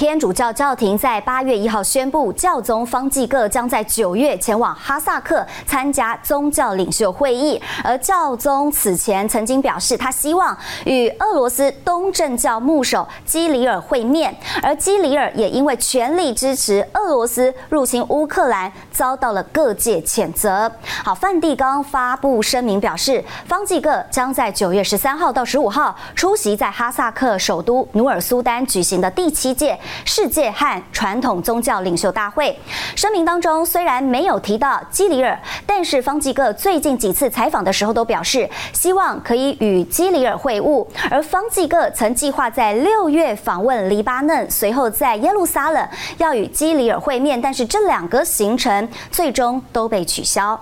天主教教廷在八月一号宣布，教宗方济各将在九月前往哈萨克参加宗教领袖会议。而教宗此前曾经表示，他希望与俄罗斯东正教牧首基里尔会面。而基里尔也因为全力支持俄罗斯入侵乌克兰，遭到了各界谴责。好，梵蒂冈发布声明表示，方济各将在九月十三号到十五号出席在哈萨克首都努尔苏丹举行的第七届。世界和传统宗教领袖大会声明当中虽然没有提到基里尔，但是方济各最近几次采访的时候都表示希望可以与基里尔会晤。而方济各曾计划在六月访问黎巴嫩，随后在耶路撒冷要与基里尔会面，但是这两个行程最终都被取消。